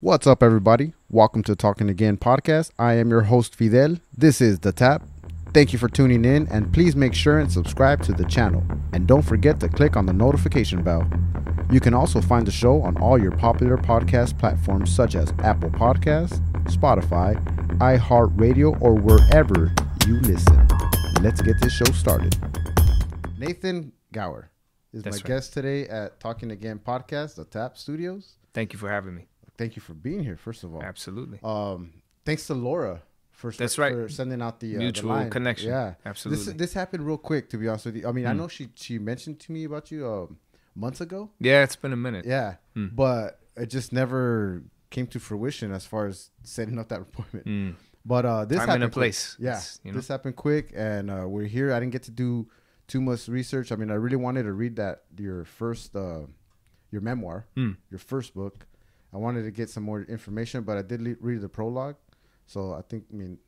What's up, everybody? Welcome to Talking Again podcast. I am your host, Fidel. This is The Tap. Thank you for tuning in, and please make sure and subscribe to the channel. And don't forget to click on the notification bell. You can also find the show on all your popular podcast platforms such as Apple Podcasts, Spotify, iHeartRadio, or wherever you listen. Let's get this show started. Nathan Gower is That's my right. guest today at Talking Again podcast, The Tap Studios. Thank you for having me. Thank you for being here, first of all. Absolutely. Um, thanks to Laura for That's right. for sending out the uh, Mutual connection. Yeah, Absolutely. This this happened real quick, to be honest with you. I mean, I Mm. know she she mentioned to me about you um, months ago. yeah, it's been a minute. Yeah, Mm. but it just never came to fruition as far as setting up that appointment. Mm. But uh, this Time happened and a quick. place. Yeah, you know. this happened quick, and uh, we're here. I didn't get to do too much research. I mean, I really wanted to read that your first uh, your memoir, Mm. your first book. I wanted to get some more information, but I did le- read the prologue, so I think I mean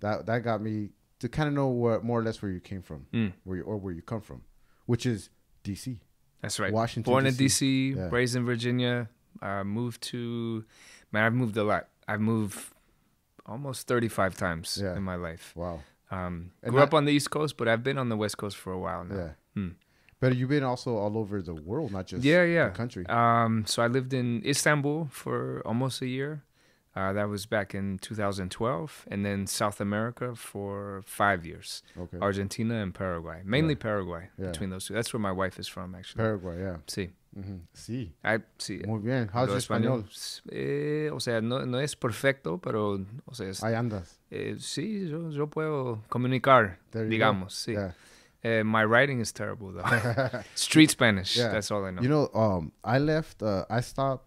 that that got me to kind of know what more or less where you came from, Mm. where you, or where you come from, which is D.C. That's right. Washington, Born in DC. Yeah. raised in Virginia. Uh, moved to, man, I've moved a lot. I've moved almost 35 times Yeah. in my life. Wow. Um, grew up on the East Coast, but I've been on the West Coast for a while now. Yeah. Mm. But you've been also all over the world, not just Yeah, yeah. the country. Um, so I lived in Istanbul for almost a year. Uh, that was back in 2012, and then South America for five years. okay. Argentina and Paraguay, mainly Yeah. Paraguay. Yeah. Between those two, that's where my wife is from, actually. Paraguay, yeah. sí, hmm Sí. I sí. Muy bien. How's your español? Eh, o sea, no, no es perfecto, pero, o sea, es- Ahí andas. eh, sí, yo, yo puedo comunicar, digamos, sí. Yeah. Eh, my writing is terrible though. Street Spanish, Yeah. that's all I know. You know, um, I left. Uh, I stopped.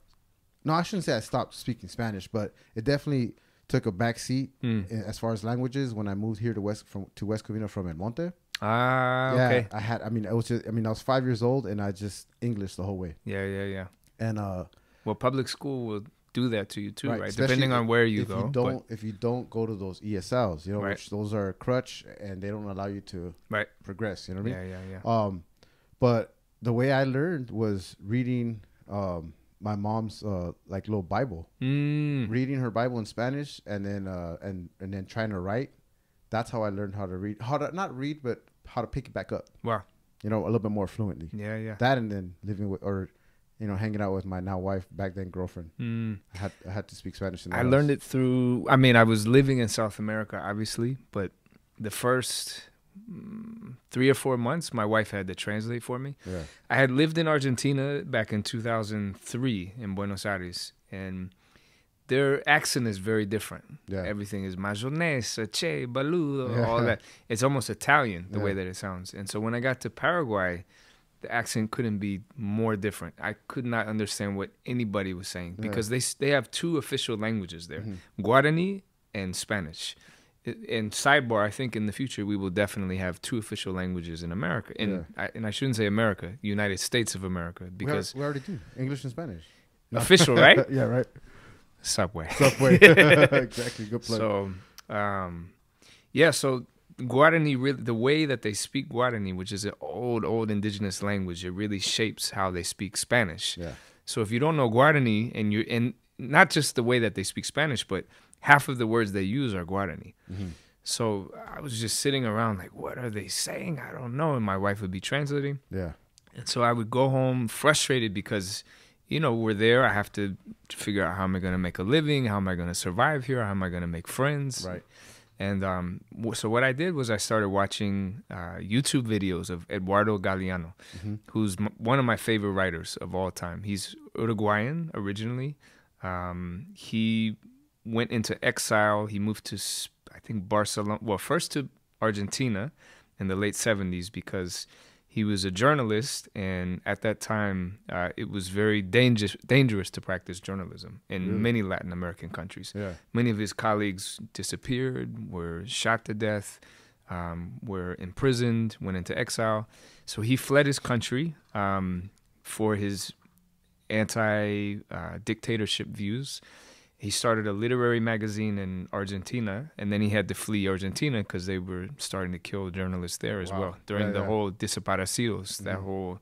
No, I shouldn't say I stopped speaking Spanish, but it definitely took a back seat Mm. as far as languages when I moved here to West from to West Covina from El Monte. Ah, yeah, okay. I had. I mean, I was just. I mean, I was five years old, and I just English the whole way. Yeah, yeah, yeah. And uh, Well, public school will do that to you too, Right, right? Depending on where you if go. you don't, if you don't go to those ESLs, you know, Right. which those are a crutch, and they don't allow you to Right. progress. You know what I mean? yeah, yeah, yeah. Um, but the way I learned was reading um my mom's uh like little Bible, Mm. reading her Bible in Spanish, and then uh and and then trying to write. That's how I learned how to read, how to not read, but how to pick it back up. Wow. You know, a little bit more fluently. Yeah, yeah. That and then living with or you know hanging out with my now wife back then girlfriend. Mm. I had I had to speak Spanish. In the I learned it through. I mean, I was living in South America, obviously, but the first mm, three or four months, my wife had to translate for me. Yeah. I had lived in Argentina back in 2003 in Buenos Aires, and their accent is very different. Yeah. Everything is mayonnaise, che, baludo, all that. It's almost Italian the way that it sounds. And so when I got to Paraguay, the accent couldn't be more different. I could not understand what anybody was saying Yeah. because they they have two official languages there, Mhm. Guarani and Spanish. And sidebar, I think in the future we will definitely have two official languages in America. And Yeah. I, and I shouldn't say America, United States of America, We al- because we, already do English and Spanish. No. official, right? yeah, right. Subway. Subway. exactly. Good plug. So, um, yeah, so Guarani really the way that they speak Guarani, which is an old, old indigenous language, it really shapes how they speak Spanish. yeah. So if you don't know Guarani and you and not just the way that they speak Spanish, but half of the words they use are Guarani. Mhm. So I was just sitting around like, what are they saying? I don't know. And my wife would be translating. Yeah. And so I would go home frustrated because, you know, we're there. I have to figure out how am I going to make a living? How am I going to survive here? How am I going to make friends? Right. And um, so what I did was I started watching uh, YouTube videos of Eduardo Galeano, Mhm. who's m- one of my favorite writers of all time. He's Uruguayan originally. Um, he went into exile. He moved to, I think, Barcelona. Well, first to Argentina in the late 70s because he was a journalist. And at that time, uh, it was very dangerous, dangerous to practice journalism in Really? many Latin American countries. Yeah. Many of his colleagues disappeared, were shot to death, um, were imprisoned, went into exile. So he fled his country um, for his anti uh, dictatorship views. He started a literary magazine in Argentina, and then he had to flee Argentina because they were starting to kill journalists there as Wow. well during Yeah, the yeah. whole desaparecidos, that Mhm. whole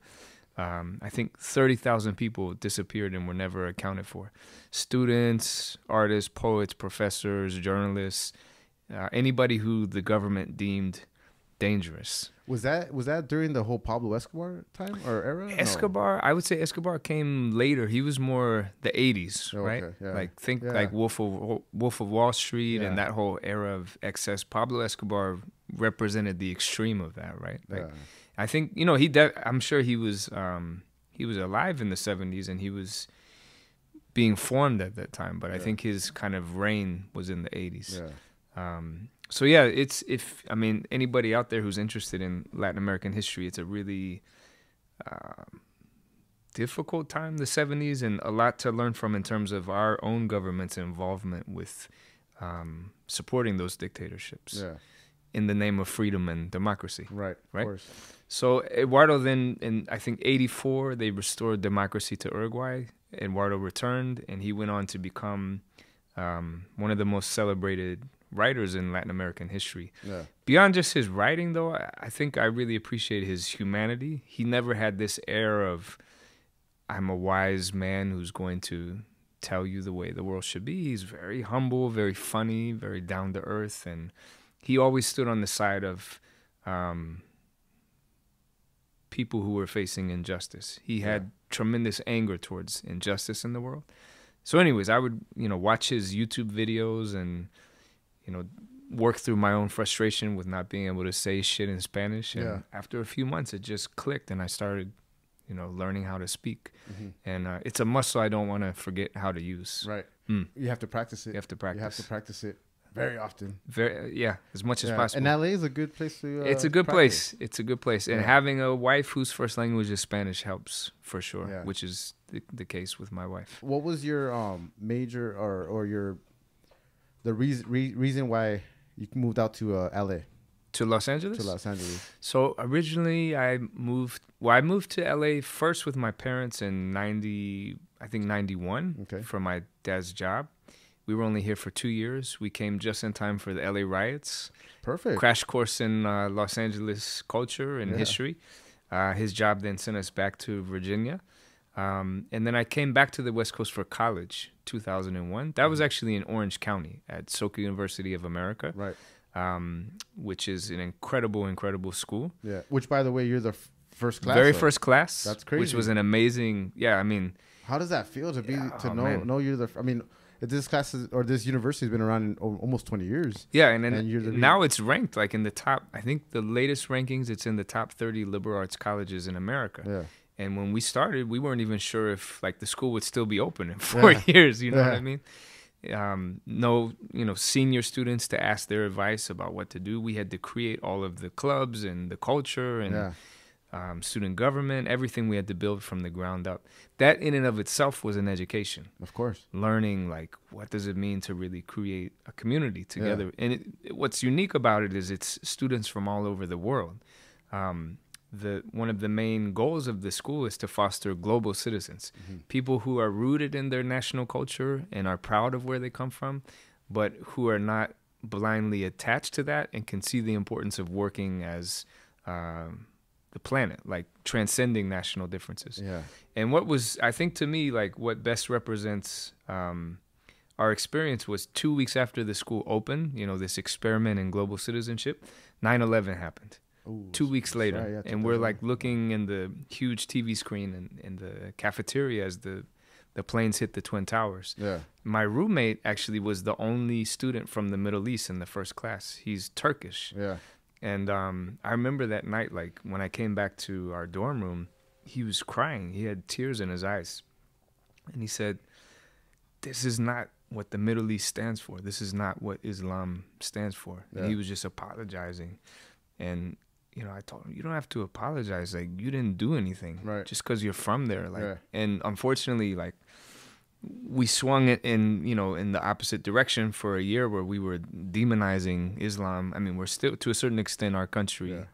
Um, I think 30,000 people disappeared and were never accounted for. Students, artists, poets, professors, journalists, uh, anybody who the government deemed dangerous. Was that was that during the whole Pablo Escobar time or era? No. Escobar, I would say Escobar came later. He was more the 80s, Oh, right? okay, yeah. Like think Yeah. like Wolf of Wolf of Wall Street Yeah. and that whole era of excess. Pablo Escobar represented the extreme of that, right? Like. I think you know he. De- I'm sure he was. Um, he was alive in the '70s and he was being formed at that time. But I think his kind of reign was in the '80s. Yeah. Um, so yeah, it's if I mean anybody out there who's interested in Latin American history, it's a really um difficult time, the '70s, and a lot to learn from in terms of our own government's involvement with um, supporting those dictatorships Yeah. in the name of freedom and democracy. Right. Right? Of course. So Eduardo then, in I think '84, they restored democracy to Uruguay. Eduardo returned, and he went on to become um, one of the most celebrated writers in Latin American history. Yeah. Beyond just his writing, though, I I think I really appreciate his humanity. He never had this air of I'm a wise man who's going to tell you the way the world should be. He's very humble, very funny, very down to earth, and he always stood on the side of um, people who were facing injustice. He had tremendous anger towards injustice in the world. So, anyways, I would you know watch his YouTube videos and you know work through my own frustration with not being able to say shit in Spanish. And Yeah. after a few months, it just clicked, and I started you know learning how to speak. Mhm. And uh, it's a muscle I don't want to forget how to use. Right. Mm. You have to practice it. You have to practice. You have to practice it very often. Very, yeah, as much as possible. And LA is a good place to. Uh, it's a good practice. place. It's a good place, and Yeah. having a wife whose first language is Spanish helps for sure. Yeah. Which is the, the case with my wife. What was your um major or or your the reason re- reason why you moved out to uh, LA To Los Angeles. to Los Angeles? So originally, I moved. Well, I moved to LA first with my parents in ninety, I think ninety one, Okay. for my dad's job. We were only here for two years. We came just in time for the LA riots. Perfect. Crash course in uh, Los Angeles culture and Yeah. history. Uh, his job then sent us back to Virginia. Um, and then I came back to the West Coast for college, 2001. That was Mm-hmm. actually in Orange County at Soka University of America, Right. um, which is an incredible, incredible school. Yeah. Which, by the way, you're the first class. Very of. first class. That's crazy. Which was an amazing. Yeah, I mean, How does that feel to be Yeah, to oh, know man. know you're the? I mean, this class is, or this university has been around in almost 20 years. yeah, and then And you're the- now it's ranked like in the top. I think the latest rankings, it's in the top 30 liberal arts colleges in America. Yeah. And when we started, we weren't even sure if like the school would still be open in four Yeah. years. You know what I mean? Um, no, you know, senior students to ask their advice about what to do. We had to create all of the clubs and the culture and Yeah. um, student government, everything we had to build from the ground up. That in and of itself was an education. Of course. Learning like what does it mean to really create a community together. And it- what's unique about it is it's students from all over the world. Um, the one of the main goals of the school is to foster global citizens, people who are rooted in their national culture and are proud of where they come from, but who are not blindly attached to that and can see the importance of working as um, the planet, like transcending national differences. Yeah. And what was, I think, to me, like what best represents um, our experience was two weeks after the school opened. You know, this experiment in global citizenship. 9/11 happened Ooh, two weeks later, yeah, and we're 2001. like looking in the huge TV screen in, in the cafeteria as the the planes hit the twin towers. Yeah. My roommate actually was the only student from the Middle East in the first class. He's Turkish. Yeah. And um, I remember that night, like when I came back to our dorm room, he was crying. He had tears in his eyes. And he said, This is not what the Middle East stands for. This is not what Islam stands for. And he was just apologizing. And, you know, I told him, You don't have to apologize. Like, you didn't do anything. Right. Just because you're from there. Like, Yeah. and unfortunately, like, we swung it in you know in the opposite direction for a year where we were demonizing Islam. I mean, we're still to a certain extent our country, Yeah.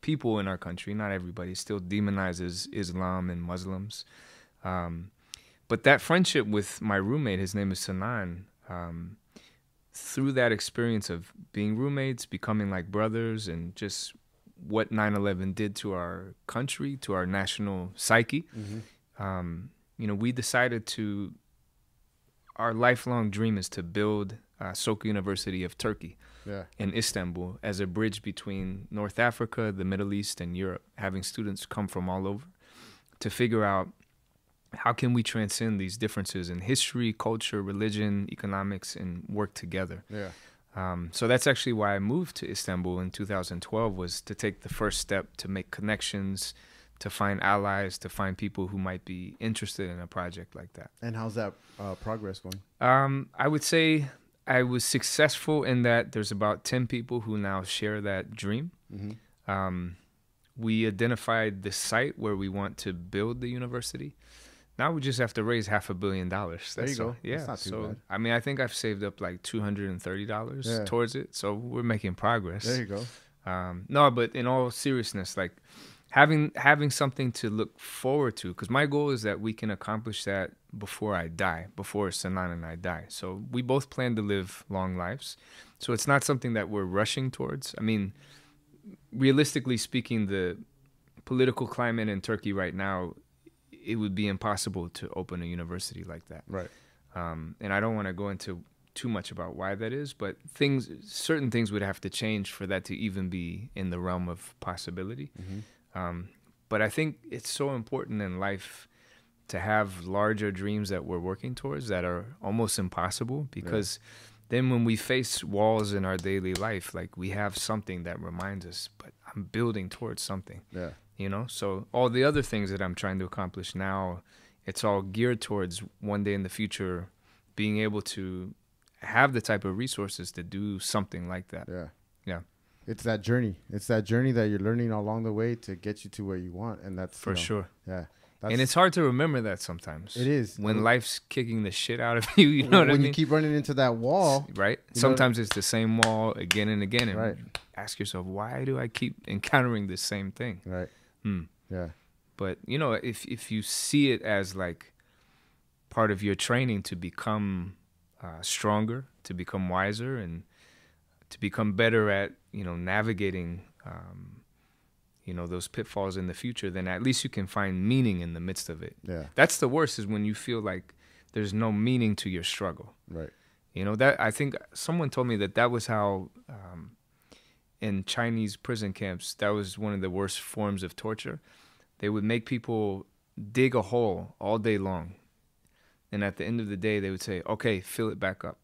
people in our country, not everybody, still demonizes Islam and Muslims. Um, but that friendship with my roommate, his name is Sanan. Um, through that experience of being roommates, becoming like brothers, and just what 9/11 did to our country, to our national psyche, Mm-hmm. um, you know, we decided to. Our lifelong dream is to build uh, Soka University of Turkey Yeah. in Istanbul as a bridge between North Africa, the Middle East, and Europe, having students come from all over to figure out how can we transcend these differences in history, culture, religion, economics, and work together. Yeah. Um, so that's actually why I moved to Istanbul in 2012 was to take the first step to make connections, to find allies, to find people who might be interested in a project like that. And how's that uh, progress going? Um, I would say I was successful in that there's about 10 people who now share that dream. Mm-hmm. Um, we identified the site where we want to build the university. Now we just have to raise half a billion dollars. There you That's all. go. Yeah. That's not too so bad. I mean, I think I've saved up like two hundred and thirty dollars Yeah. towards it. So we're making progress. There you go. Um, no, but in all seriousness, like having having something to look forward to, because my goal is that we can accomplish that before I die, before Sanan and I die. So we both plan to live long lives. So it's not something that we're rushing towards. I mean, realistically speaking, the political climate in Turkey right now, it would be impossible to open a university like that Right. um, and I don't want to go into too much about why that is, but things, certain things would have to change for that to even be in the realm of possibility. Mm-hmm. Um, but I think it's so important in life to have larger dreams that we're working towards that are almost impossible because then when we face walls in our daily life, like we have something that reminds us, but I'm building towards something Yeah. You know so all the other things that i'm trying to accomplish now it's all geared towards one day in the future being able to have the type of resources to do something like that Yeah. Yeah. It's that journey. It's that journey that you're learning along the way to get you to where you want, and that's for you know, sure Yeah. That's, and it's hard to remember that sometimes it is when life's kicking the shit out of you you know when what i you mean keep running into that wall. right sometimes it's the same wall again and again and Right. ask yourself why do i keep encountering the same thing Right. Hmm. Yeah. but you know if if you see it as like part of your training to become uh, stronger to become wiser and to become better at you know navigating um, you know those pitfalls in the future then at least you can find meaning in the midst of it Yeah. that's the worst is when you feel like there's no meaning to your struggle Right. you know that I think someone told me that that was how um, in Chinese prison camps that was one of the worst forms of torture. They would make people dig a hole all day long, and at the end of the day, they would say, "Okay, fill it back up."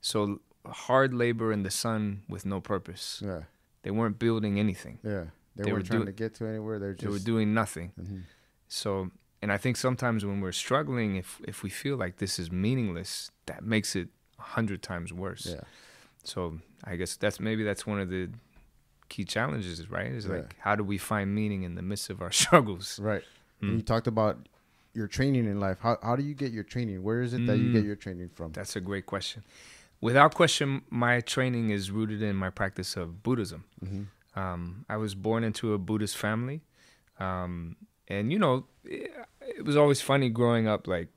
So hard labor in the sun with no purpose. Yeah. They weren't building anything. Yeah. They, They weren't were trying doing- to get to anywhere. They're just. They were doing nothing. Mhm. So, and I think sometimes when we're struggling, if if we feel like this is meaningless, that makes it a hundred times worse. Yeah. So I guess that's maybe that's one of the key challenges, right? Is Yeah. like how do we find meaning in the midst of our struggles? Right. Mm. you talked about your training in life. How how do you get your training? Where is it that you Mm. get your training from? That's a great question. Without question, my training is rooted in my practice of Buddhism. hmm Um, I was born into a Buddhist family, um, and you know, it, it was always funny growing up. Like,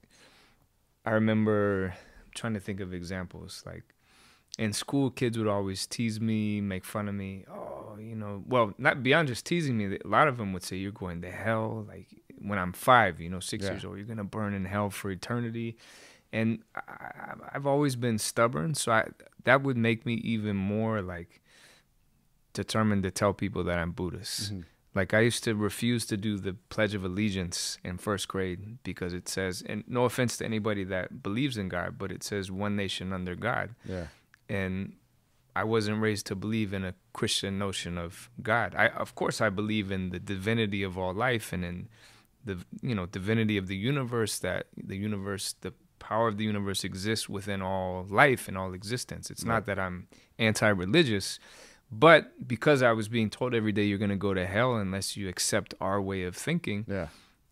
I remember trying to think of examples. Like, in school, kids would always tease me, make fun of me. Oh, you know, well, not beyond just teasing me. A lot of them would say, "You're going to hell." Like when I'm five, you know, six Yeah. years old, you're gonna burn in hell for eternity. And I, I've always been stubborn, so I, that would make me even more like determined to tell people that I'm Buddhist. Mhm. Like I used to refuse to do the Pledge of Allegiance in first grade because it says, and no offense to anybody that believes in God, but it says one nation under God. Yeah. And I wasn't raised to believe in a Christian notion of God. I, of course, I believe in the divinity of all life and in the, you know, divinity of the universe. That the universe, the power of the universe exists within all life and all existence. It's Right. not that I'm anti-religious, but because I was being told every day you're going to go to hell unless you accept our way of thinking, Yeah.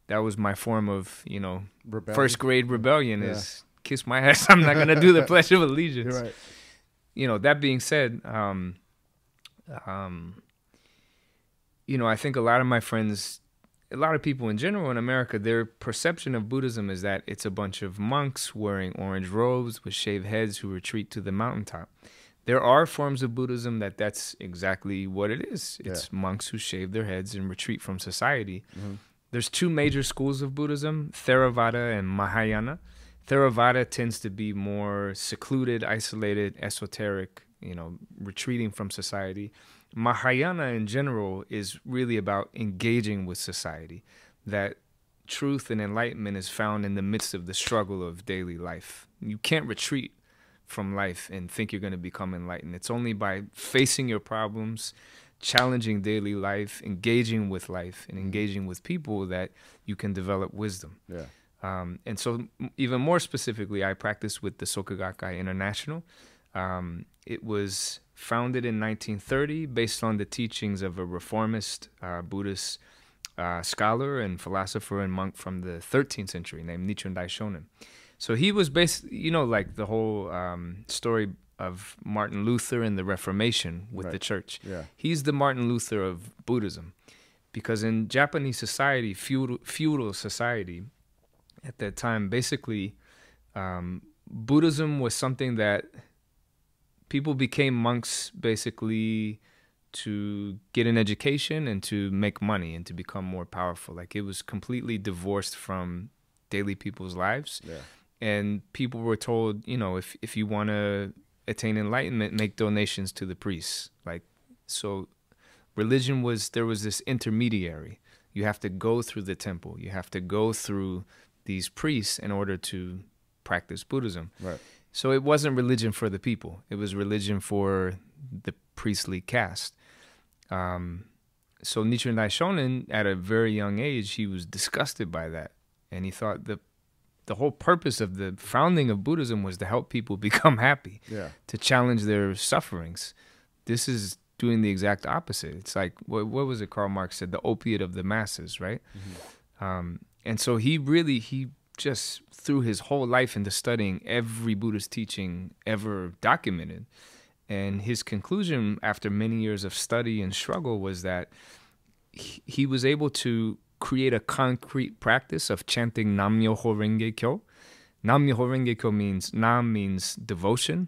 that was my form of, you know, Rebellion. first grade rebellion Yeah. is kiss my ass. I'm not going to do the Pledge of Allegiance You're right. You know that being said um um you know i think a lot of my friends a lot of people in general in america their perception of buddhism is that it's a bunch of monks wearing orange robes with shaved heads who retreat to the mountaintop there are forms of Buddhism that that's exactly what it is. Yeah. It's monks who shave their heads and retreat from society. Mm-hmm. There's two major schools of Buddhism, Theravada and Mahayana. Theravada tends to be more secluded, isolated, esoteric, you know, retreating from society. Mahayana in general is really about engaging with society. That truth and enlightenment is found in the midst of the struggle of daily life. You can't retreat from life and think you're going to become enlightened. It's only by facing your problems, challenging daily life, engaging with life, and engaging with people that you can develop wisdom. Yeah. Um, and so, even more specifically, I practice with the Soka Gakkai International. Um, it was founded in 1930 based on the teachings of a reformist uh, Buddhist uh, scholar and philosopher and monk from the 13th century named Nichiren Daishonin. So he was based, you know, like the whole um, story of Martin Luther and the Reformation with the church. Yeah. He's the Martin Luther of Buddhism. Because in Japanese society, feudal, feudal society at that time, basically, um, Buddhism was something that people became monks basically to get an education and to make money and to become more powerful. Like it was completely divorced from daily people's lives Yeah. and people were told, you know, if if you want to attain enlightenment, make donations to the priests. Like so religion was there was this intermediary. You have to go through the temple. You have to go through these priests in order to practice Buddhism. Right. So it wasn't religion for the people. It was religion for the priestly caste. Um, so Nichiren Daishonin, at a very young age, he was disgusted by that, and he thought the the whole purpose of the founding of Buddhism was to help people become happy, Yeah. to challenge their sufferings. This is doing the exact opposite. It's like what, what was it? Karl Marx said, "The opiate of the masses," right? Um, and so he really he just threw his whole life into studying every Buddhist teaching ever documented. And his conclusion after many years of study and struggle was that he, was able to create a concrete practice of chanting Nam Myoho Renge Kyo. Nam Myoho Renge Kyo means Nam means devotion.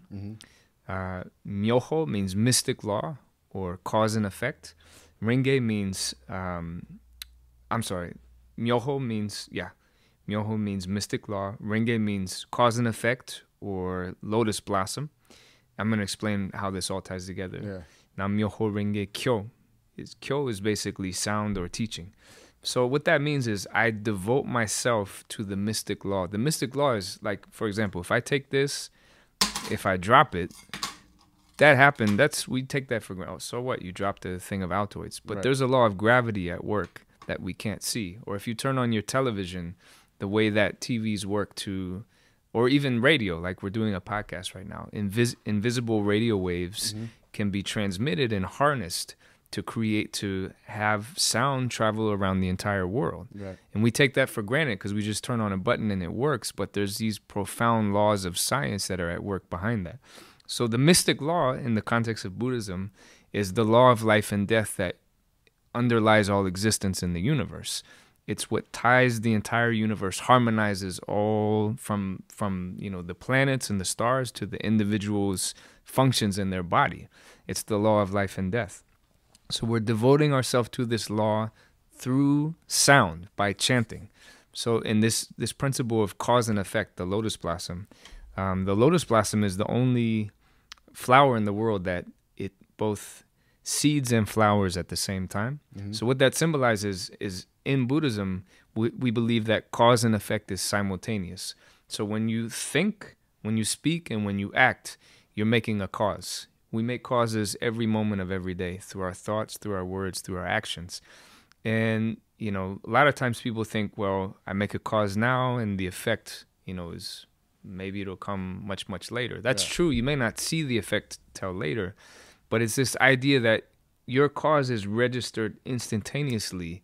Uh, Myoho means mystic law or cause and effect. Renge means um, I'm sorry. Myoho means yeah. Myoho means mystic law. Renge means cause and effect or lotus blossom. I'm gonna explain how this all ties together. Yeah. Now Myoho Renge Kyo is Kyo is basically sound or teaching. So what that means is I devote myself to the mystic law. The mystic law is like, for example, if I take this, if I drop it, that happened. That's we take that for granted. Oh, so what? You dropped a thing of Altoids, but Right. there's a law of gravity at work that we can't see. Or if you turn on your television, the way that TVs work to, or even radio, like we're doing a podcast right now, invis- invisible radio waves mm-hmm. can be transmitted and harnessed to create to have sound travel around the entire world. Right. And we take that for granted because we just turn on a button and it works, but there's these profound laws of science that are at work behind that. So the mystic law in the context of Buddhism is the law of life and death that underlies all existence in the universe. It's what ties the entire universe, harmonizes all from from you know the planets and the stars to the individuals' functions in their body. It's the law of life and death. So we're devoting ourselves to this law through sound by chanting. So in this this principle of cause and effect, the lotus blossom, um, the lotus blossom is the only flower in the world that it both seeds and flowers at the same time. Mm-hmm. So what that symbolizes is in Buddhism, we, we believe that cause and effect is simultaneous. So when you think, when you speak, and when you act, you're making a cause. We make causes every moment of every day through our thoughts, through our words, through our actions. And, you know, a lot of times people think, well, I make a cause now and the effect, you know, is maybe it'll come much, much later. That's Yeah. true. You may not see the effect till later, but it's this idea that your cause is registered instantaneously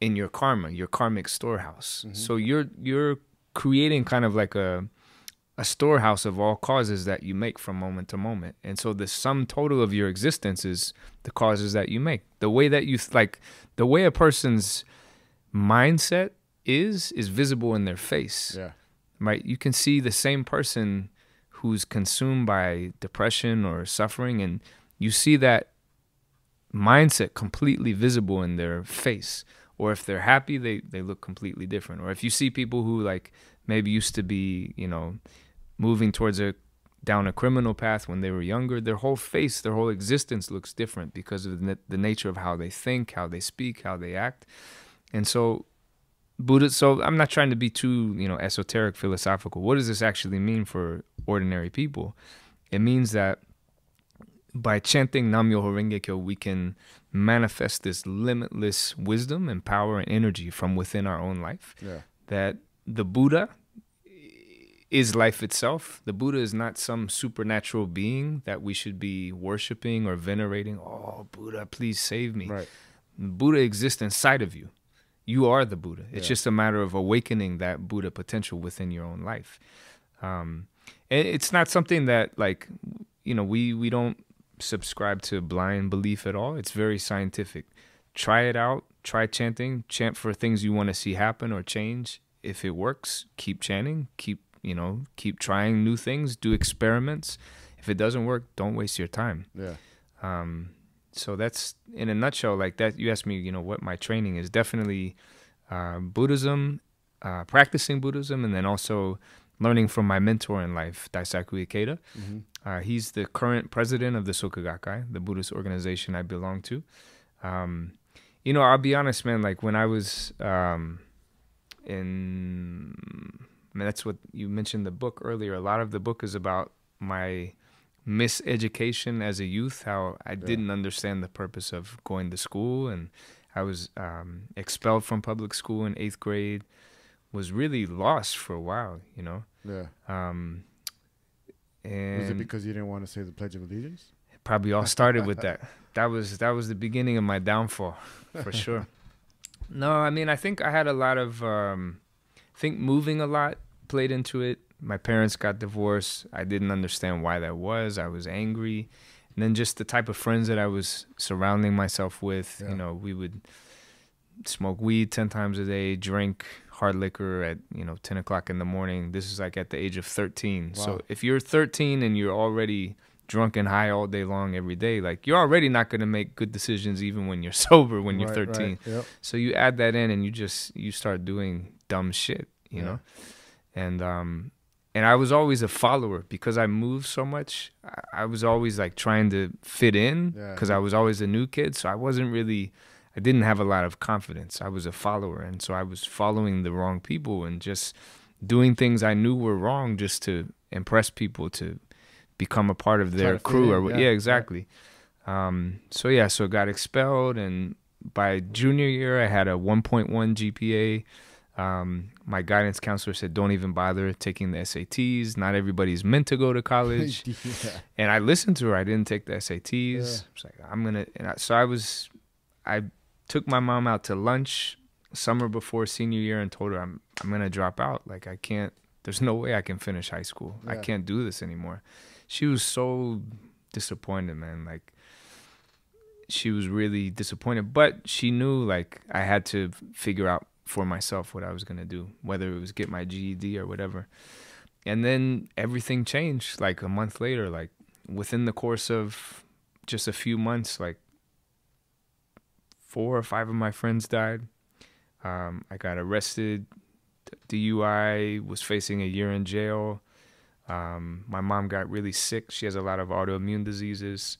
in your karma, your karmic storehouse. Mm-hmm. So you're you're creating kind of like a a storehouse of all causes that you make from moment to moment. And so the sum total of your existence is the causes that you make. The way that you like the way a person's mindset is is visible in their face Yeah. right? You can see the same person who's consumed by depression or suffering and you see that mindset completely visible in their face. Or if they're happy they they look completely different. Or if you see people who like maybe used to be you know moving towards a down a criminal path when they were younger their whole face their whole existence looks different because of the, nature of how they think how they speak how they act. And so buddha so i'm not trying to be too you know esoteric philosophical. What does this actually mean for ordinary people it means that by chanting Nam Myoho Renge Kyo, we can manifest this limitless wisdom and power and energy from within our own life. Yeah. That the Buddha is life itself. The Buddha is not some supernatural being that we should be worshiping or venerating. Oh, Buddha, please save me. Right. Buddha exists inside of you. You are the Buddha. It's Yeah. just a matter of awakening that Buddha potential within your own life. Um, it's not something that like you know we we don't subscribe to blind belief at all. It's very scientific. Try it out. Try chanting. Chant for things you want to see happen or change. If it works, keep chanting. Keep you know keep trying new things. Do experiments. If it doesn't work, don't waste your time. Yeah. Um, so that's in a nutshell like that. You asked me, you know, what my training is. Definitely uh, Buddhism, uh, practicing Buddhism, and then also learning from my mentor in life, Daisaku Ikeda. Mhm. Uh, he's the current president of the Soka Gakkai, the Buddhist organization I belong to. Um, you know, I'll be honest, man. Like when I was um, in, I mean, that's what you mentioned the book earlier. A lot of the book is about my miseducation as a youth, how I didn't understand the purpose of going to school, and I was um, expelled from public school in eighth grade. Was really lost for a while, you know. Yeah. Um, and Was it because you didn't want to say the Pledge of Allegiance? probably all started with that. That was that was the beginning of my downfall, for sure. no, I mean I think I had a lot of um, I think moving a lot played into it. My parents got divorced. I didn't understand why that was. I was angry. And then just the type of friends that I was surrounding myself with, Yeah. you know, we would smoke weed 10 times a day, drink hard liquor at, you know, 10 o'clock in the morning. This is like at the age of 13. Wow. So if you're 13 and you're already drunk and high all day long every day, like you're already not going to make good decisions even when you're sober when you're Right, 13. right. Yep. So you add that in and you just you start doing dumb shit, you Yeah. know. And um and I was always a follower because I moved so much. I, I was always like trying to fit in Yeah. because I was always a new kid, so I wasn't really I didn't have a lot of confidence. I was a follower and so I was following the wrong people and just doing things I knew were wrong just to impress people to become a part of their crew or yeah, yeah, exactly. Um, so yeah, so I got expelled, and by junior year, I had a 1.1 GPA. Um, my guidance counselor said, "Don't even bother taking the SATs. Not everybody's meant to go to college." yeah. and I listened to her. I didn't take the SATs. Yeah. It's like I'm gonna. And I, so I was, I took my mom out to lunch summer before senior year and told her I'm I'm gonna drop out. Like I can't. There's no way I can finish high school. I can't do this anymore. She was so disappointed, man. Like she was really disappointed, but she knew like I had to figure out for myself what I was gonna do, whether it was get my GED or whatever. And then everything changed like a month later, like within the course of just a few months, like four or five of my friends died. Um, I got arrested, DUI, was facing a year in jail. Um, my mom got really sick. She has a lot of autoimmune diseases.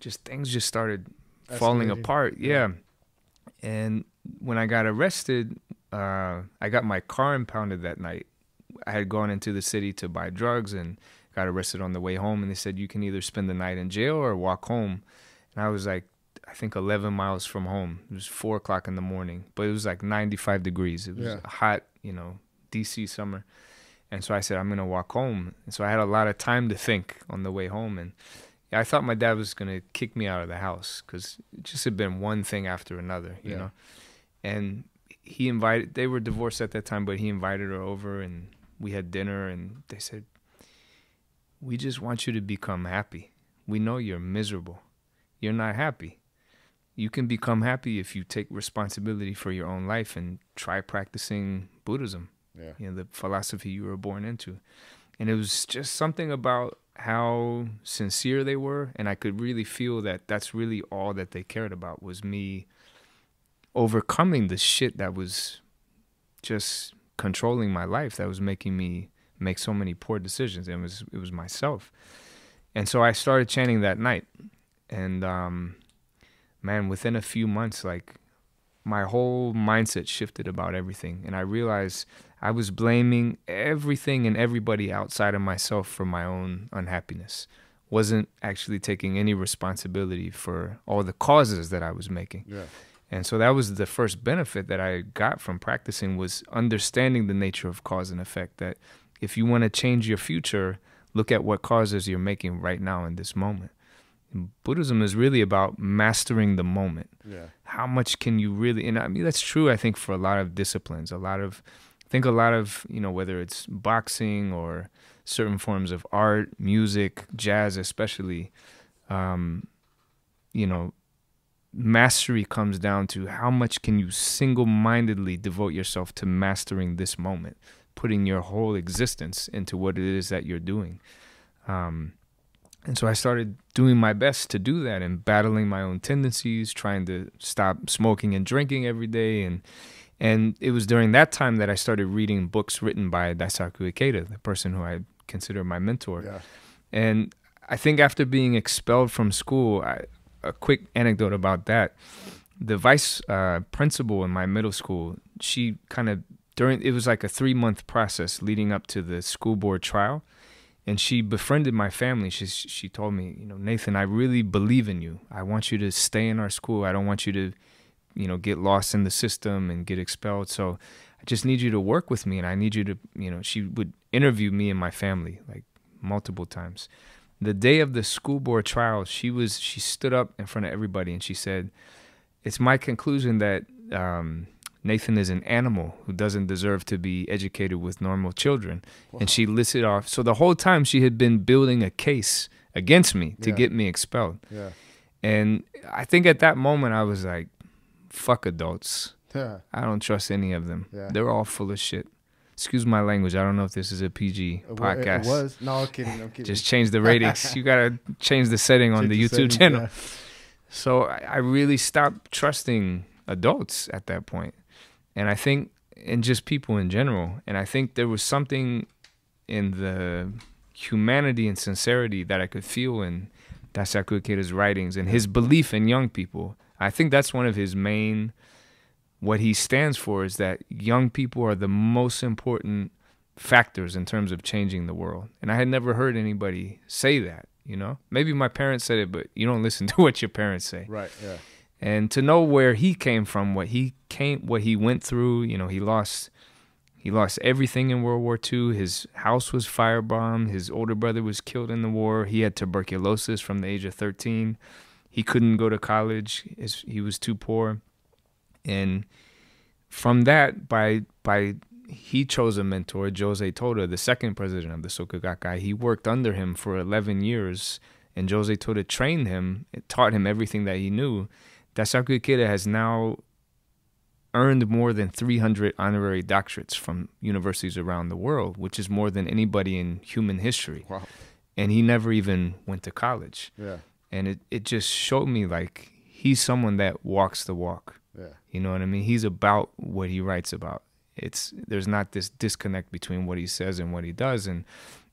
Just things just started falling Escalating. apart. Yeah. Yeah. And when I got arrested, uh, I got my car impounded that night. I had gone into the city to buy drugs and got arrested on the way home. And they said, you can either spend the night in jail or walk home. And I was like, I think 11 miles from home. It was four o'clock in the morning, but it was like 95 degrees. It was Yeah. hot, you know, DC summer. And so I said, I'm going to walk home. And so I had a lot of time to think on the way home. And I thought my dad was going to kick me out of the house because it just had been one thing after another, you Yeah. know. And he invited, they were divorced at that time, but he invited her over and we had dinner. And they said, We just want you to become happy. We know you're miserable. You're not happy. You can become happy if you take responsibility for your own life and try practicing Buddhism Yeah. you know, the philosophy you were born into. and it was just something about how sincere they were and i could really feel that that's really all that they cared about was me overcoming the shit that was just controlling my life that was making me make so many poor decisions and it was it was myself and so i started chanting that night and um man within a few months like my whole mindset shifted about everything and i realized I was blaming everything and everybody outside of myself for my own unhappiness. Wasn't actually taking any responsibility for all the causes that I was making. Yeah. And so that was the first benefit that I got from practicing was understanding the nature of cause and effect that if you want to change your future, look at what causes you're making right now in this moment. Buddhism is really about mastering the moment. Yeah. How much can you really and I mean that's true I think for a lot of disciplines, a lot of think a lot of you know whether it's boxing or certain forms of art, music, jazz, especially, um, you know, mastery comes down to how much can you single-mindedly devote yourself to mastering this moment, putting your whole existence into what it is that you're doing. Um, and so I started doing my best to do that and battling my own tendencies, trying to stop smoking and drinking every day and and it was during that time that I started reading books written by Daisaku Ikeda, the person who I consider my mentor. Yeah. And I think after being expelled from school, I, a quick anecdote about that. The vice uh, principal in my middle school, she kind of during it was like a three month process leading up to the school board trial, and she befriended my family. She she told me, you know, Nathan, I really believe in you. I want you to stay in our school. I don't want you to you know get lost in the system and get expelled so i just need you to work with me and i need you to you know she would interview me and my family like multiple times the day of the school board trial she was she stood up in front of everybody and she said it's my conclusion that um, Nathan is an animal who doesn't deserve to be educated with normal children. Wow. And she listed off. So the whole time she had been building a case against me to Yeah. get me expelled. Yeah. And I think at that moment I was like, fuck adults. Yeah. I don't trust any of them. Yeah. They're all full of shit. Excuse my language. I don't know if this is a PG It podcast. It was. No, I'm kidding. I'm kidding. Just change the ratings. you gotta change the setting on Change the YouTube settings, channel. yeah. So I really stopped trusting adults at that point, and I think, and just people in general. And I think there was something in the humanity and sincerity that I could feel in Daisaku Ikeda's writings and his belief in young people. I think that's one of his main. What he stands for is that young people are the most important factors in terms of changing the world. And I had never heard anybody say that, you know? Maybe my parents said it, but you don't listen to what your parents say. Right. Yeah. And to know where he came from, what he came what he went through, you know, he lost he lost everything in World War II. His house was firebombed. His older brother was killed in the war. He had tuberculosis from the age of 13. He couldn't go to college. He was too poor. And from that, by by he chose a mentor, Josei Toda, the second president of the Soka. He worked under him for 11 years, and Josei Toda trained him, taught him everything that he knew. Daisaku Ikeda has now earned more than 300 honorary doctorates from universities around the world, which is more than anybody in human history. Wow. And he never even went to college. Yeah. And it, it just showed me like he's someone that walks the walk. Yeah. You know what I mean? He's about what he writes about. It's there's not this disconnect between what he says and what he does. And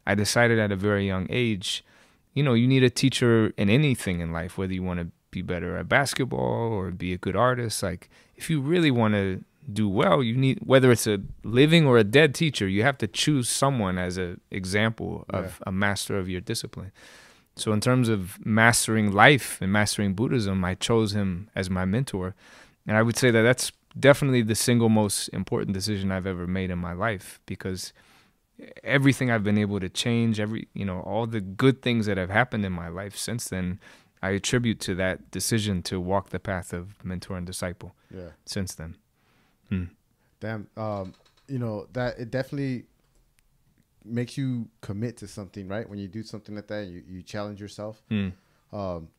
I decided at a very young age, you know, you need a teacher in anything in life, whether you want to be better at basketball or be a good artist. Like if you really want to do well, you need whether it's a living or a dead teacher, you have to choose someone as an example of a master of your discipline. So in terms of mastering life and mastering Buddhism, I chose him as my mentor. And I would say that that's definitely the single most important decision I've ever made in my life because everything I've been able to change, every, you know, all the good things that have happened in my life since then, I attribute to that decision to walk the path of mentor and disciple Yeah. since then. Damn. Um, you know that it definitely makes you commit to something, right? When you do something like that, you, you challenge yourself. Mm, Um,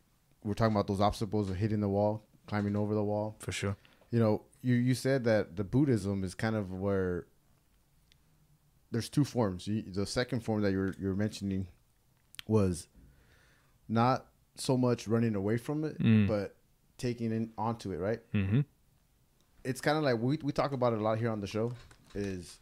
we're talking about those obstacles of hitting the wall, climbing over the wall. for sure. You know, you you said that the Buddhism is kind of where there's two forms. You, the second form that you're you're mentioning was not so much running away from it, Mm. but taking in onto it, right? Mm-hmm. It's kind of like we we talk about it a lot here on the show. Is,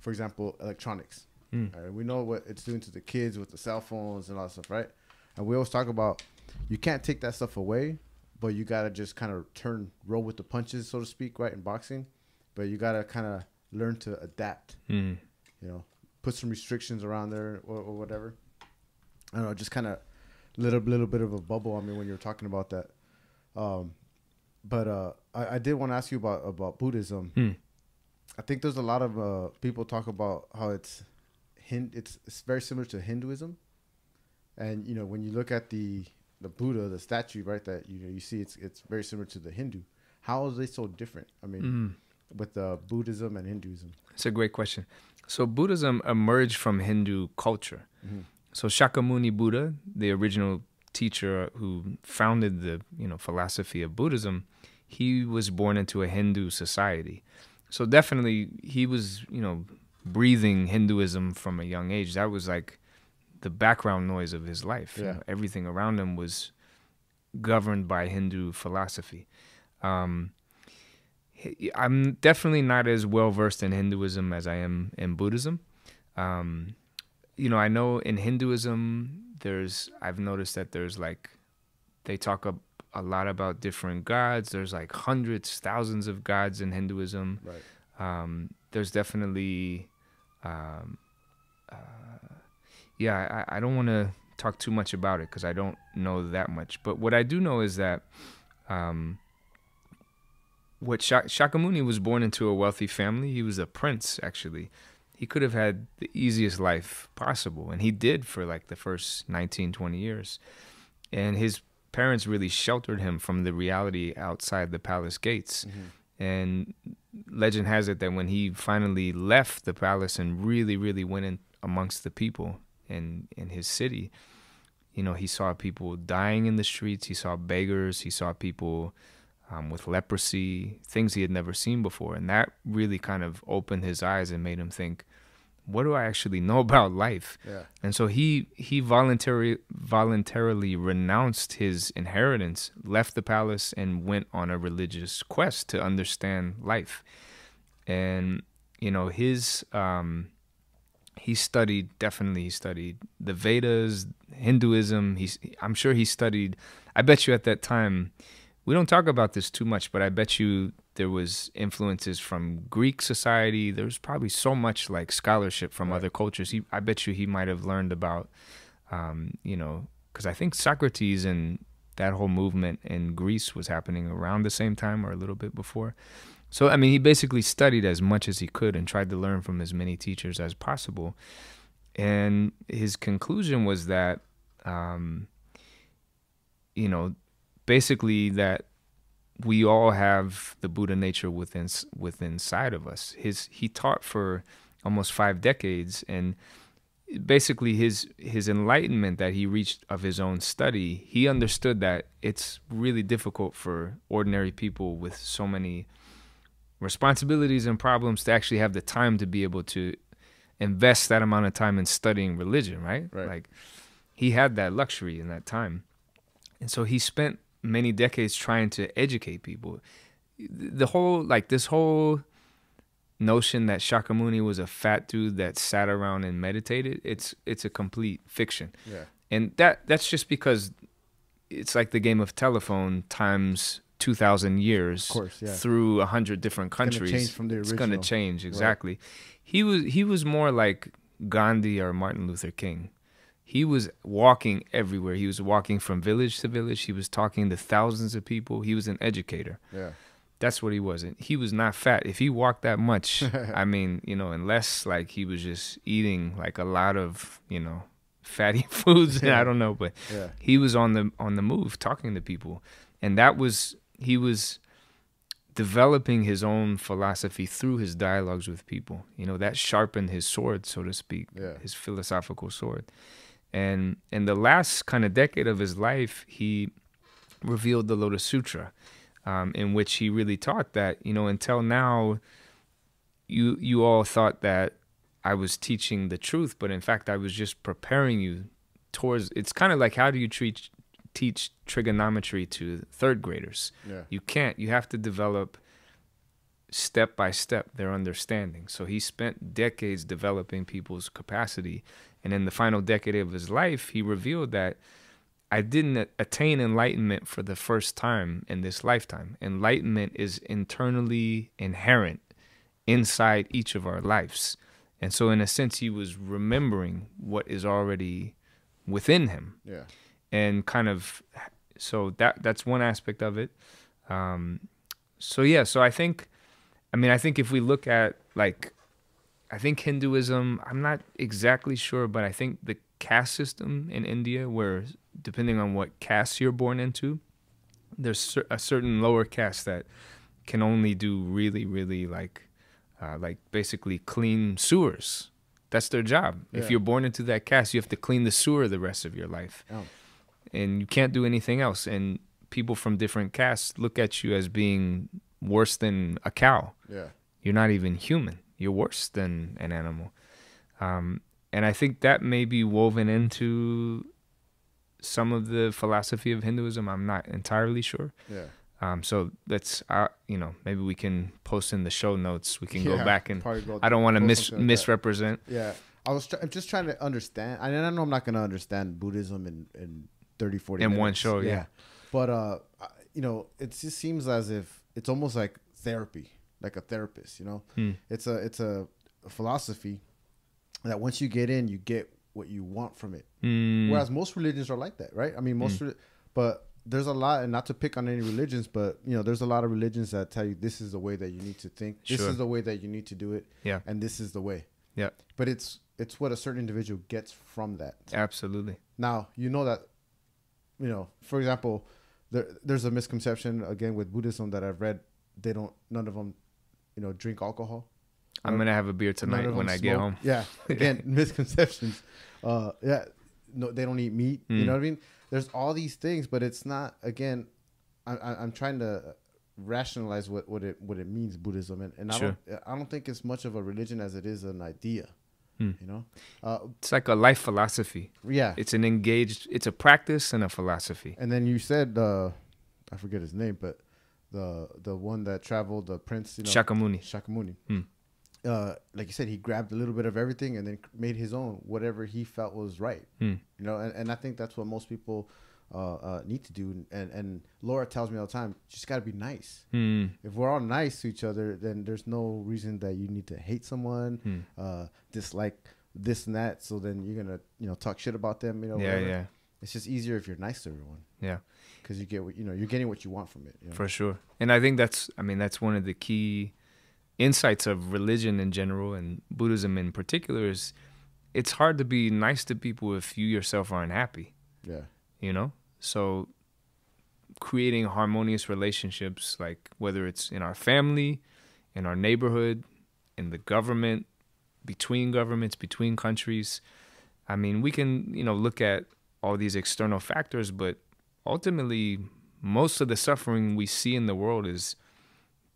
for example, electronics. Mm. Right, we know what it's doing to the kids with the cell phones and all that stuff, right? And we always talk about you can't take that stuff away, but you gotta just kind of turn roll with the punches, so to speak, right? In boxing, but you gotta kind of learn to adapt. Mm. You know, put some restrictions around there or, or whatever. I don't know, just kind of little little bit of a bubble on me when you were talking about that. Um, but uh, I, I did want to ask you about about Buddhism. Hmm. I think there's a lot of uh, people talk about how it's Hind, it's it's very similar to Hinduism, and you know when you look at the the Buddha, the statue, right? That you know you see it's it's very similar to the Hindu. How are they so different? I mean, Mm. with uh, Buddhism and Hinduism. It's a great question. So Buddhism emerged from Hindu culture. Mhm. So Shakyamuni Buddha, the original teacher who founded the you know philosophy of Buddhism, he was born into a Hindu society. So definitely he was you know breathing Hinduism from a young age. That was like the background noise of his life. You know, everything around him was governed by Hindu philosophy. Um, I'm definitely not as well versed in Hinduism as I am in Buddhism. Um, you know, I know in Hinduism, there's I've noticed that there's like they talk a, a lot about different gods. There's like hundreds, thousands of gods in Hinduism. Right. Um, there's definitely, um, uh, yeah, I, I don't want to talk too much about it because I don't know that much. But what I do know is that um, what Shak- Shakyamuni was born into a wealthy family. He was a prince, actually. He could have had the easiest life possible, and he did for like the first 19, 20 years. And his parents really sheltered him from the reality outside the palace gates. And legend has it that when he finally left the palace and really, really went in amongst the people in in his city, you know, he saw people dying in the streets. He saw beggars. He saw people um, with leprosy, things he had never seen before, and that really kind of opened his eyes and made him think, "What do I actually know about life?" Yeah. And so he he voluntarily voluntarily renounced his inheritance, left the palace, and went on a religious quest to understand life. And you know his um, he studied definitely he studied the Vedas, Hinduism. He's I'm sure he studied. I bet you at that time we don't talk about this too much, but I bet you there was influences from Greek society. There was probably so much like scholarship from Right. other cultures. He, I bet you he might have learned about, um, you know, because I think Socrates and that whole movement in Greece was happening around the same time or a little bit before. So I mean, he basically studied as much as he could and tried to learn from as many teachers as possible. And his conclusion was that, um, you know, basically that we all have the Buddha nature within within inside of us. His he taught for almost five decades, and basically his his enlightenment that he reached of his own study, he understood that it's really difficult for ordinary people with so many responsibilities and problems to actually have the time to be able to invest that amount of time in studying religion, right? Right. Like he had that luxury in that time. And so he spent many decades trying to educate people. The whole like this whole notion that Shakyamuni was a fat dude that sat around and meditated, it's it's a complete fiction. Yeah. And that that's just because it's like the game of telephone times 2000 years course, yeah. through a hundred different gonna countries. change from the It's going to change exactly. He was he was more like Gandhi or Martin Luther King. He was walking everywhere. He was walking from village to village. He was talking to thousands of people. He was an educator. Yeah. That's what he was. And he was not fat. If he walked that much, I mean, you know, unless like he was just eating like a lot of, you know, fatty foods. Yeah. I don't know, but Yeah. he was on the on the move talking to people. And that was he was developing his own philosophy through his dialogues with people. You know, that sharpened his sword, so to speak, Yeah. his philosophical sword. And in the last kind of decade of his life, he revealed the Lotus Sutra, um, in which he really taught that, you know, until now, you you all thought that I was teaching the truth, but in fact, I was just preparing you towards. It's kind of like how do you treat teach trigonometry to third graders? Yeah. You can't. You have to develop step by step their understanding. So he spent decades developing people's capacity, and in the final decade of his life, he revealed that I didn't attain enlightenment for the first time in this lifetime. Enlightenment is internally inherent inside each of our lives. And so, in a sense, he was remembering what is already within him. Yeah. And kind of, so that that's one aspect of it. Um, so yeah, so I think, I mean, I think if we look at like, I think Hinduism, I'm not exactly sure, but I think the caste system in India, where depending on what caste you're born into, there's a certain lower caste that can only do really, really like, uh, like basically clean sewers. That's their job. Yeah. If you're born into that caste, you have to clean the sewer the rest of your life, Oh. and you can't do anything else. And people from different castes look at you as being worse than a cow Yeah. you're not even human. You're worse than an animal. Um, and I think that may be woven into some of the philosophy of Hinduism. I'm not entirely sure. Yeah. Um, so let's, uh, you know, maybe we can post in the show notes. We can go back and go I don't want to mis- like that. misrepresent. Yeah. I was I'm just trying to understand. I, I know I'm not going to understand Buddhism in, in 30, 40 In one show, yeah. But, uh, you know, it just seems as if it's almost like therapy, like a therapist, you know? Hmm. It's a, it's a philosophy that once you get in, you get what you want from it. Mm, Whereas most religions are like that, right? I mean, most, re- but there's a lot, and not to pick on any religions, but you know, there's a lot of religions that tell you this is the way that you need to think, this Sure. is the way that you need to do it, yeah, and this is the way. yeah, But it's it's what a certain individual gets from that. absolutely. Now you know that, you know, for example, there there's a misconception again with Buddhism that I've read. They don't, none of them, you know, drink alcohol. I'm gonna have a beer tonight when I get home. Yeah, again, misconceptions. Uh, yeah, no, they don't eat meat. You Mm. know what I mean? There's all these things, but it's not. Again, I, I, I'm trying to rationalize what, what it what it means Buddhism, and, and I Sure. don't I don't think it's much of a religion as it is an idea. Hmm. You know, uh, It's like a life philosophy. yeah. It's an engaged. It's a practice and a philosophy. And then you said uh, I forget his name, but the the one that traveled, the prince, you know, Shakyamuni. Shakyamuni. Hmm. Uh, like you said, he grabbed a little bit of everything and then made his own, whatever he felt was right. Hmm. You know, and, and I think that's what most people uh, uh, need to do. And and Laura tells me all the time, just got to be nice. Hmm. If we're all nice to each other, then there's no reason that you need to hate someone, uh, dislike this and that. So then you're gonna, you know, talk shit about them. You know, Yeah, whatever. yeah, It's just easier if you're nice to everyone yeah. Because you get what you know. You're getting what you want from it. You know? for sure and i think that's i mean that's one of the key insights of religion in general and buddhism in particular is it's hard to be nice to people if you yourself aren't happy yeah, you know so creating harmonious relationships like whether it's in our family in our neighborhood in the government between governments between countries i mean we can you know look at all these external factors but ultimately most of the suffering we see in the world is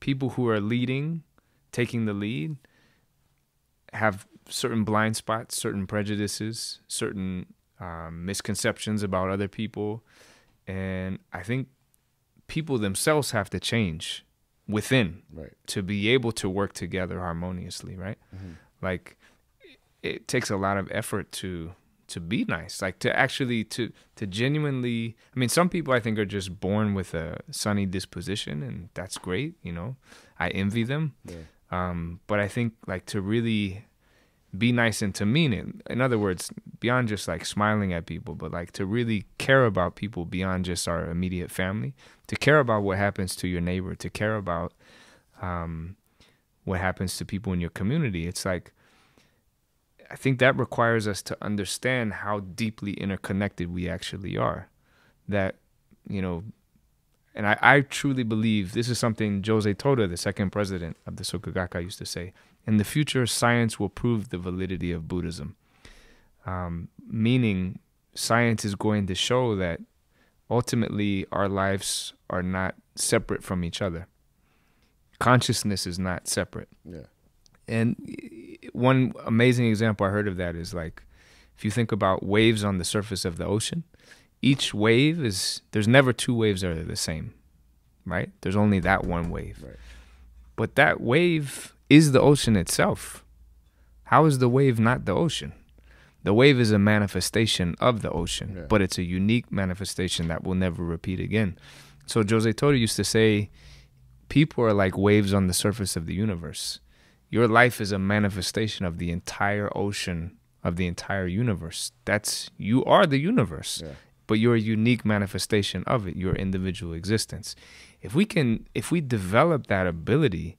people who are leading taking the lead have certain blind spots certain prejudices certain um, misconceptions about other people and i think people themselves have to change within right. to be able to work together harmoniously right Mhm. like it takes a lot of effort to to be nice like to actually to to genuinely i mean some people i think are just born with a sunny disposition and that's great you know i envy them Yeah. um but i think like to really be nice and to mean it in other words beyond just like smiling at people but like to really care about people beyond just our immediate family to care about what happens to your neighbor to care about um what happens to people in your community it's like I think that requires us to understand how deeply interconnected we actually are. That, you know, and I, I truly believe this is something Josei Toda, the second president of the Soka Gakkai, used to say. In the future, science will prove the validity of Buddhism. Um, meaning, science is going to show that ultimately our lives are not separate from each other. Consciousness is not separate Yeah. and one amazing example I heard of that is like if you think about waves on the surface of the ocean, each wave is there's never two waves that are the same, right? There's only that one wave. Right. But that wave is the ocean itself. How is the wave not the ocean? The wave is a manifestation of the ocean, Yeah. but it's a unique manifestation that will never repeat again. So Josei Toda used to say, people are like waves on the surface of the universe. Your life is a manifestation of the entire ocean of the entire universe. That's you are the universe Yeah. but you're a unique manifestation of it, your individual existence. If we can, if we develop that ability,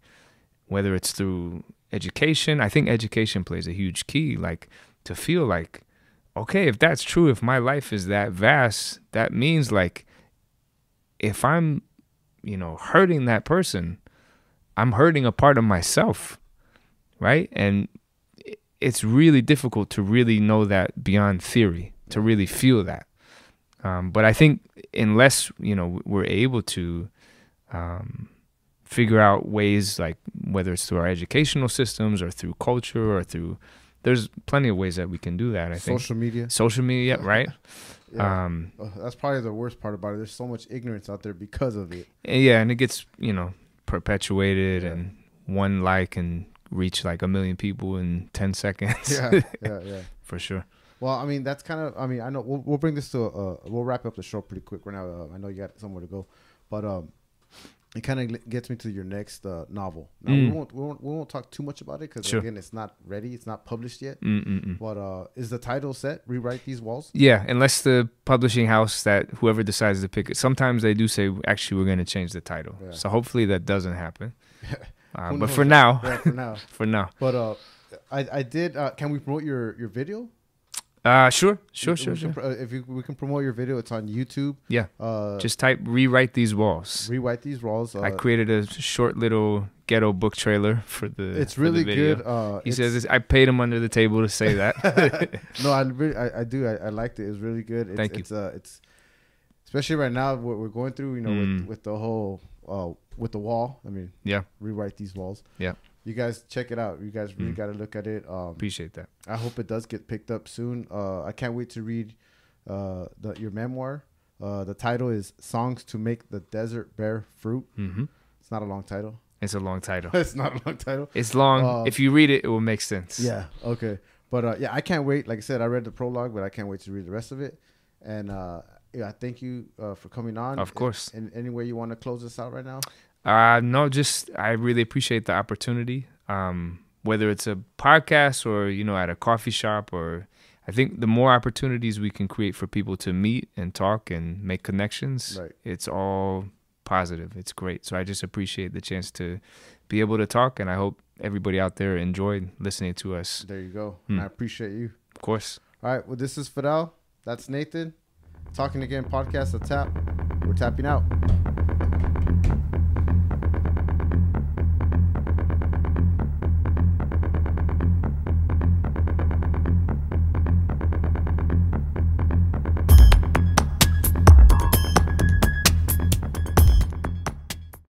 whether it's through education, I think education plays a huge key. Like to feel like, okay, if that's true, if my life is that vast, that means like, if I'm, you know, hurting that person, I'm hurting a part of myself, right? And it's really difficult to really know that beyond theory, to really feel that. Um, but I think unless you know we're able to um, figure out ways, like whether it's through our educational systems or through culture or through, there's plenty of ways that we can do that. I think Social media. social media, right? Yeah. Um, that's probably the worst part about it. There's so much ignorance out there because of it. and yeah, and it gets you know perpetuated, Yeah. and one like can reach like a million people in ten seconds. Yeah, yeah, yeah. for sure. Well, I mean, that's kind of. I mean, I know we'll, we'll bring this to. Uh, we'll wrap up the show pretty quick right now. Uh, I know you got somewhere to go, but um, it kind of gets me to your next uh, novel. Now we Mm. won't we won't, we won't talk too much about it because Sure. again, it's not ready. It's not published yet. Mm-mm-mm. But uh, is the title set? Rewrite these walls. Yeah, unless the publishing house that whoever decides to pick it. Sometimes they do say, actually, we're going to change the title. Yeah. So hopefully that doesn't happen. Uh, but knows? for now, Yeah, for now. for now, But uh, I I did. Uh, can we promote your your video? uh, sure, sure, sure, sure. pro- uh, if you, we can promote your video, it's on YouTube. Yeah, Uh, just type rewrite these walls. rewrite these walls. Uh, I created a short little ghetto book trailer for the. it's the really video. good. Uh, He says it's, I paid him under the table to say that. no, I really, I, I do. I, I liked it. It's really good. It's, Thank you. It's uh, it's especially right now what we're going through. You know, Mm. with, with the whole uh, with the wall. I mean, yeah, rewrite these walls. Yeah. You guys check it out. You guys really Mm. got to look at it. Um, appreciate that. I hope it does get picked up soon. Uh, I can't wait to read uh, the, your memoir. Uh, the title is "Songs to Make the Desert Bear Fruit." hmm It's not a long title. It's a long title. it's not a long title. It's long. Uh, if you read it, it will make sense. Yeah. Okay. But uh, yeah, I can't wait. Like I said, I read the prologue, but I can't wait to read the rest of it. And yeah, thank you uh, for coming on. Of course. In, any way you want to close this out right now? Uh, no, just I really appreciate the opportunity. Um, whether it's a podcast or you know at a coffee shop or I think the more opportunities we can create for people to meet and talk and make connections, Right. it's all positive. It's great. So I just appreciate the chance to be able to talk, and I hope everybody out there enjoyed listening to us. There you go. And I appreciate you. Of course. All right. Well, this is Fidel. That's Nathan. Talking again podcast. The tap. We're tapping out.